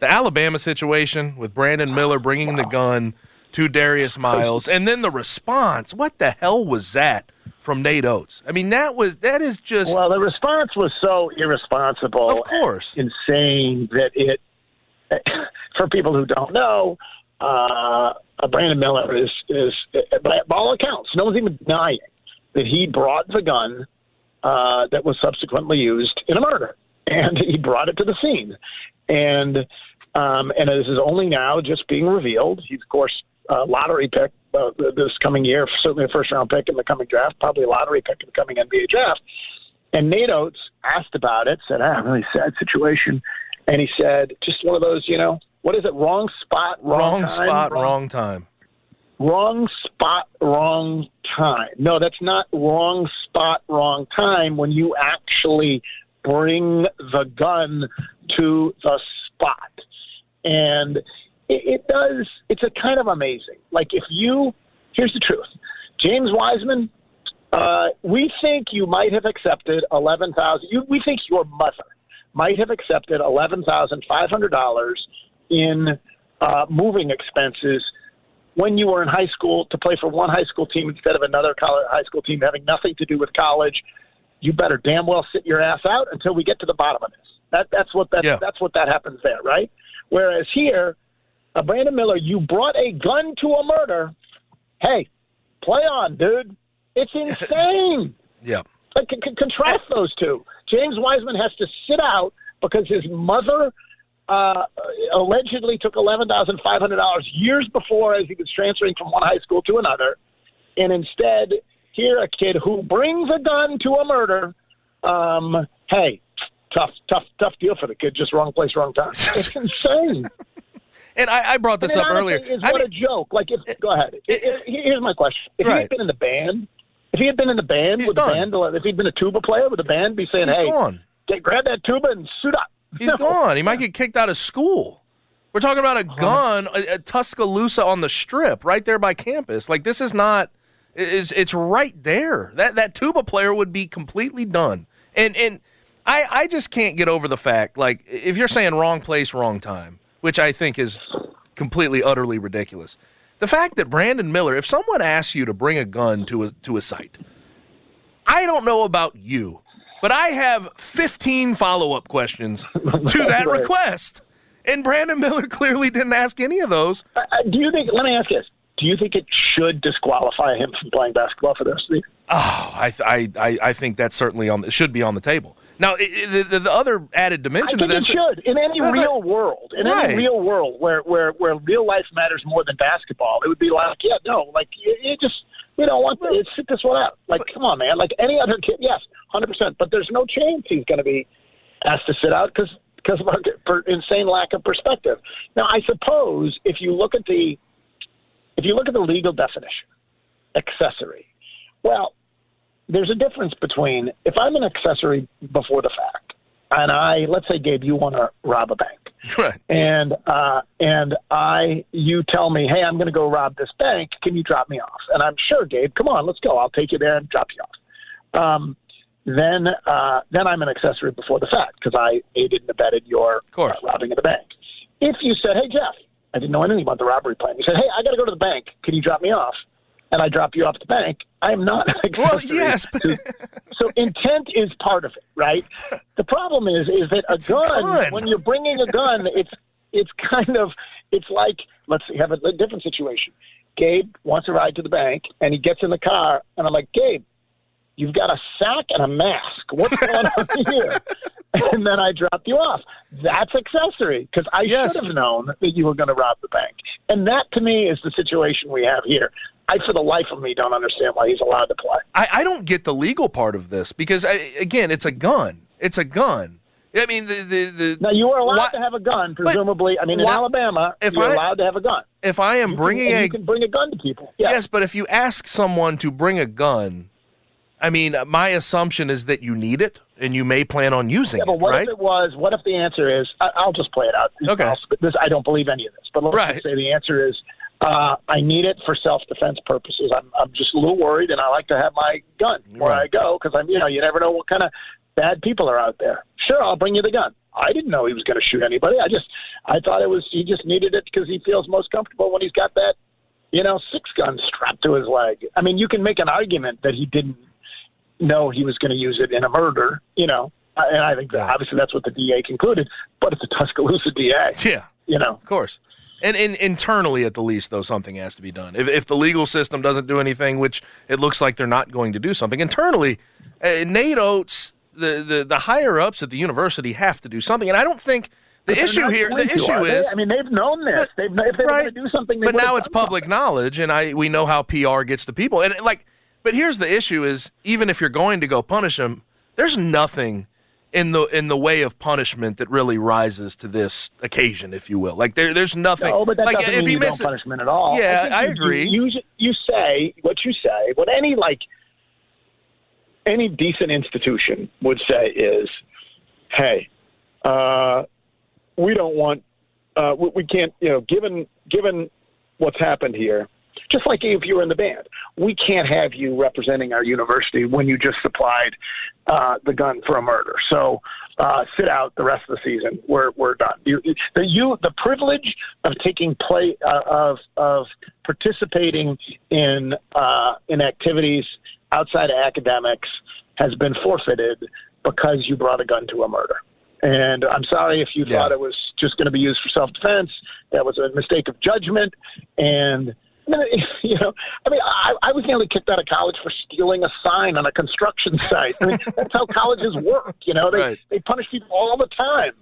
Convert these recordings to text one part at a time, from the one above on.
The Alabama situation with Brandon Miller bringing the gun to Darius Miles, and then the response. What the hell was that from Nate Oats? I mean, that was that is just Well, the response was so irresponsible, Of course. and insane that it. For people who don't know, uh, Brandon Miller is is by all accounts, no one's even denying that he brought the gun uh, that was subsequently used in a murder, and he brought it to the scene, and um, and this is only now just being revealed. He's of course uh, lottery pick uh, this coming year, certainly a first round pick in the coming draft, probably a lottery pick in the coming NBA draft. And Nate Oats asked about it, said, ah, really sad situation. And he said, just one of those, you know, what is it? Wrong spot, wrong, wrong time, spot, wrong time. wrong spot, wrong time. No, that's not wrong spot, wrong time when you actually bring the gun to the spot. And it, it does, it's a kind of amazing. Like if you, here's the truth James Wiseman, uh, we think you might have accepted 11000 you We think your mother might have accepted $11,500 in uh, moving expenses when you were in high school to play for one high school team instead of another college, high school team having nothing to do with college, you better damn well sit your ass out until we get to the bottom of this. That, that's what that, Yeah. that's what that happens there, right? Whereas here, uh, Brandon Miller, you brought a gun to a murder. Hey, play on, dude. It's insane. Yeah. Like, c- c- contrast those two. James Wiseman has to sit out because his mother uh, allegedly took eleven thousand five hundred dollars years before as he was transferring from one high school to another, and instead, here a kid who brings a gun to a murder. Um, hey, tough, tough, tough deal for the kid. Just wrong place, wrong time. It's insane. And I, I brought this up honestly, earlier. Is I what mean, a joke. Like, if go ahead. If- if- here's my question: If he had been in the band, if he had been in the band, He's would the band, if he'd been a tuba player, would the band be saying, he's "Hey, gone. get, grab that tuba and suit up"? He's No. gone. He might get kicked out of school. We're talking about a gun at at Tuscaloosa on the strip, right there by campus. Like this is not. It's, it's right there. That that tuba player would be completely done. And and I I just can't get over the fact like if you're saying wrong place, wrong time, which I think is completely utterly ridiculous. The fact that Brandon Miller, if someone asks you to bring a gun to a to a site, I don't know about you, but I have 15 follow up questions to that Right. request. And Brandon Miller clearly didn't ask any of those. Uh, do you think? Let me ask this: Do you think it should disqualify him from playing basketball for the rest of the year? Oh, I, I, I, I think that's certainly on. It should be on the table. Now, i i the, the, the other added I dimension to think it this. should. In any Right. real world, in Right. any real world where, where, where real life matters more than basketball, it would be like, yeah, no, like you, you just we don't want to sit this one out. Like, come on, man. Like any other kid, yes, hundred percent. But there's no chance he's going to be asked to sit out because because of our per- insane lack of perspective. Now, I suppose if you look at the if you look at the legal definition, accessory. Well, there's a difference between if I'm an accessory before the fact, and I let's say Gabe, you want to rob a bank, Right. and uh, and I you tell me, hey, I'm going to go rob this bank. Can you drop me off? And I'm sure, Gabe. Come on, let's go. I'll take you there and drop you off. Um, then uh, then I'm an accessory before the fact because I aided and abetted your uh, robbing of the bank. If you said, hey, Jeff, I didn't know anything about the robbery plan. You said, hey, I got to go to the bank. Can you drop me off? And I drop you off at the bank. I am not Well, yes, but to- so intent is part of it, right? The problem is, is that a a gun, gun. when you're bringing a gun, it's it's kind of it's like let's have a, a different situation. Gabe wants to ride to the bank, and he gets in the car, and I'm like, Gabe, you've got a sack and a mask. What's going on here? And then I dropped you off. That's accessory because I Yes. should have known that you were going to rob the bank. And that, to me, is the situation we have here. I, for the life of me, don't understand why he's allowed to play. I, I don't get the legal part of this because I, again, it's a gun. It's a gun. I mean, the the, the Now you are allowed why- to have a gun, presumably. I mean, in why- Alabama, if you're I- allowed to have a gun. if I am You bringing and a you can bring a gun to people. Yeah. Yes, but if you ask someone to bring a gun, I mean, my assumption is that you need it and you may plan on using Yeah, but it, what right? if it was? What if the answer is? I, I'll just play it out. Okay. This, I don't believe any of this, but let's Right. just say the answer is uh, I need it for self-defense purposes. I'm, I'm just a little worried, and I like to have my gun where Right. I go because I'm, you know, you never know what kind of bad people are out there. Sure, I'll bring you the gun. I didn't know he was going to shoot anybody. I just, I thought it was he just needed it because he feels most comfortable when he's got that, you know, six gun strapped to his leg. I mean, you can make an argument that he didn't know he was going to use it in a murder, you know. And I think that obviously that's what the DA concluded, but it's a Tuscaloosa DA, yeah, you know. of course. And, and internally, at the least, though, something has to be done. If, if the legal system doesn't do anything, which it looks like they're not going to do something, internally, uh, Nate Oats, the, the, the higher ups at the university have to do something. And I don't think the They're issue here, the to, issue are they? is. I mean, they've known this. They've if they right. going to do something, they but now it's public something. knowledge, and I we know how PR gets to people. And like, but here's the issue: is even if you're going to go punish them, there's nothing in the in the way of punishment that really rises to this occasion, if you will. Like there, there's nothing. No, but that like doesn't if mean he you don't misses, punishment at all. Yeah, think I you- agree. You, you you say what you say. What any like any decent institution would say is, "Hey, uh, we don't want, uh, we, we can't, you know, given given what's happened here." Just like if you were in the band, we can't have you representing our university when you just supplied uh, the gun for a murder. So uh, sit out the rest of the season. We're we're done. You, the you the privilege of taking play uh, of of participating in uh, in activities outside of academics has been forfeited because you brought a gun to a murder. And I'm sorry if you Yeah. thought it was just going to be used for self defense. That was a mistake of judgment. And I mean, you know, I mean, I, I was nearly kicked out of college for stealing a sign on a construction site. I mean, that's how colleges work. You know, they Right. they punish people all the time,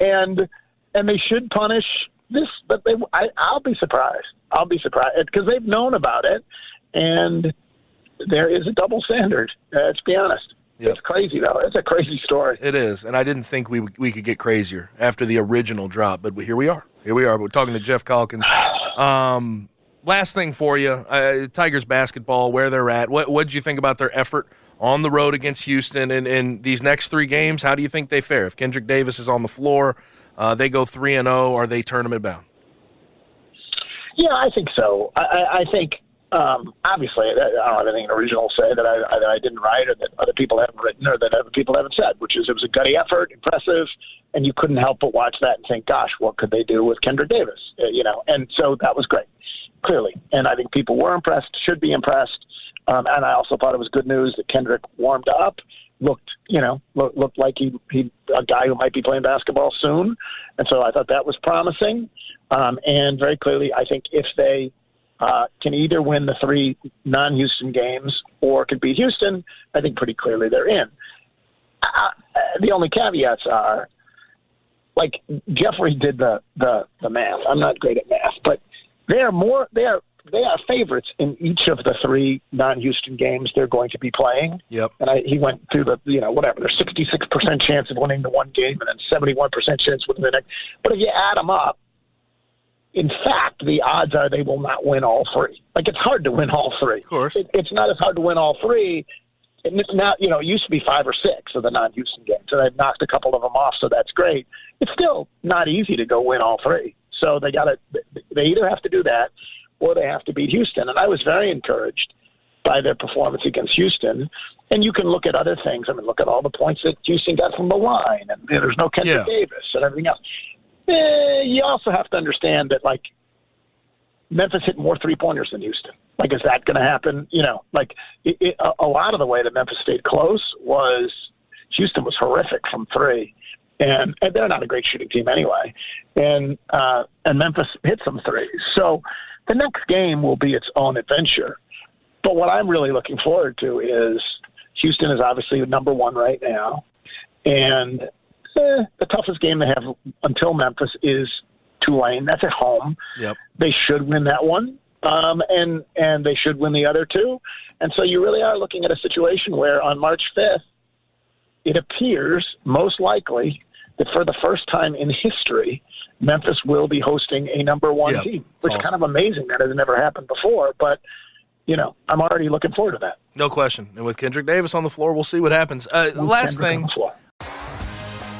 and and they should punish this. But they, I, I'll be surprised. I'll be surprised because they've known about it, and there is a double standard. Uh, let's be honest. Yep. It's crazy though. It's a crazy story. It is, and I didn't think we we could get crazier after the original drop, but here we are. Here we are. We're talking to Jeff Calkins. Um, last thing for you, uh, Tigers basketball, where they're at. What what did you think about their effort on the road against Houston and in these next three games? How do you think they fare? If Kendric Davis is on the floor, uh, they go three and zero. Are they tournament bound? Yeah, I think so. I, I, think um, obviously I don't have anything original to say that I, I, that I didn't write or that other people haven't written or that other people haven't said, which is it was a gutty effort, impressive, and you couldn't help but watch that and think, gosh, what could they do with Kendric Davis? Uh, you know, and so that was great, clearly, and I think people were impressed, should be impressed, um, and I also thought it was good news that Kendric warmed up. Looked, you know, look, looked like he he a guy who might be playing basketball soon, and so I thought that was promising. Um, and very clearly, I think if they uh, can either win the three non-Houston games or can beat Houston, I think pretty clearly they're in. Uh, the only caveats are, like Jeffrey did the, the the math. I'm not great at math, but they are more they are they are favorites in each of the three non-Houston games they're going to be playing. Yep. And I, he went through the, you know, whatever. There's 66% chance of winning the one game and then 71% chance of winning the next. But if you add them up, in fact, the odds are they will not win all three. Like it's hard to win all three. Of course. it, it's not as hard to win all three. And now, you know, it used to be five or six of the non-Houston games, and they've knocked a couple of them off, so that's great. It's still not easy to go win all three. So they got to, they either have to do that, or they have to beat Houston. And I was very encouraged by their performance against Houston. And you can look at other things. I mean, look at all the points that Houston got from the line, and there's no Kendric Yeah. Davis and everything else. Eh, you also have to understand that, like, Memphis hit more three pointers than Houston. Like, is that going to happen? You know, like it, it, a, a lot of the way that Memphis stayed close was Houston was horrific from three, and, and they're not a great shooting team anyway. And uh, and Memphis hit some threes. So the next game will be its own adventure. But what I'm really looking forward to is Houston is obviously number one right now, and eh, the toughest game they have until Memphis is Tulane. That's at home. Yep. They should win that one, um, and and they should win the other two. And so you really are looking at a situation where on March 5th, it appears most likely that for the first time in history, Memphis will be hosting a number one Yep, team, which is kind of amazing. That has never happened before, but you know, I'm already looking forward to that. No question. And with Kendric Davis on the floor, we'll see what happens. Uh, last Kendric thing.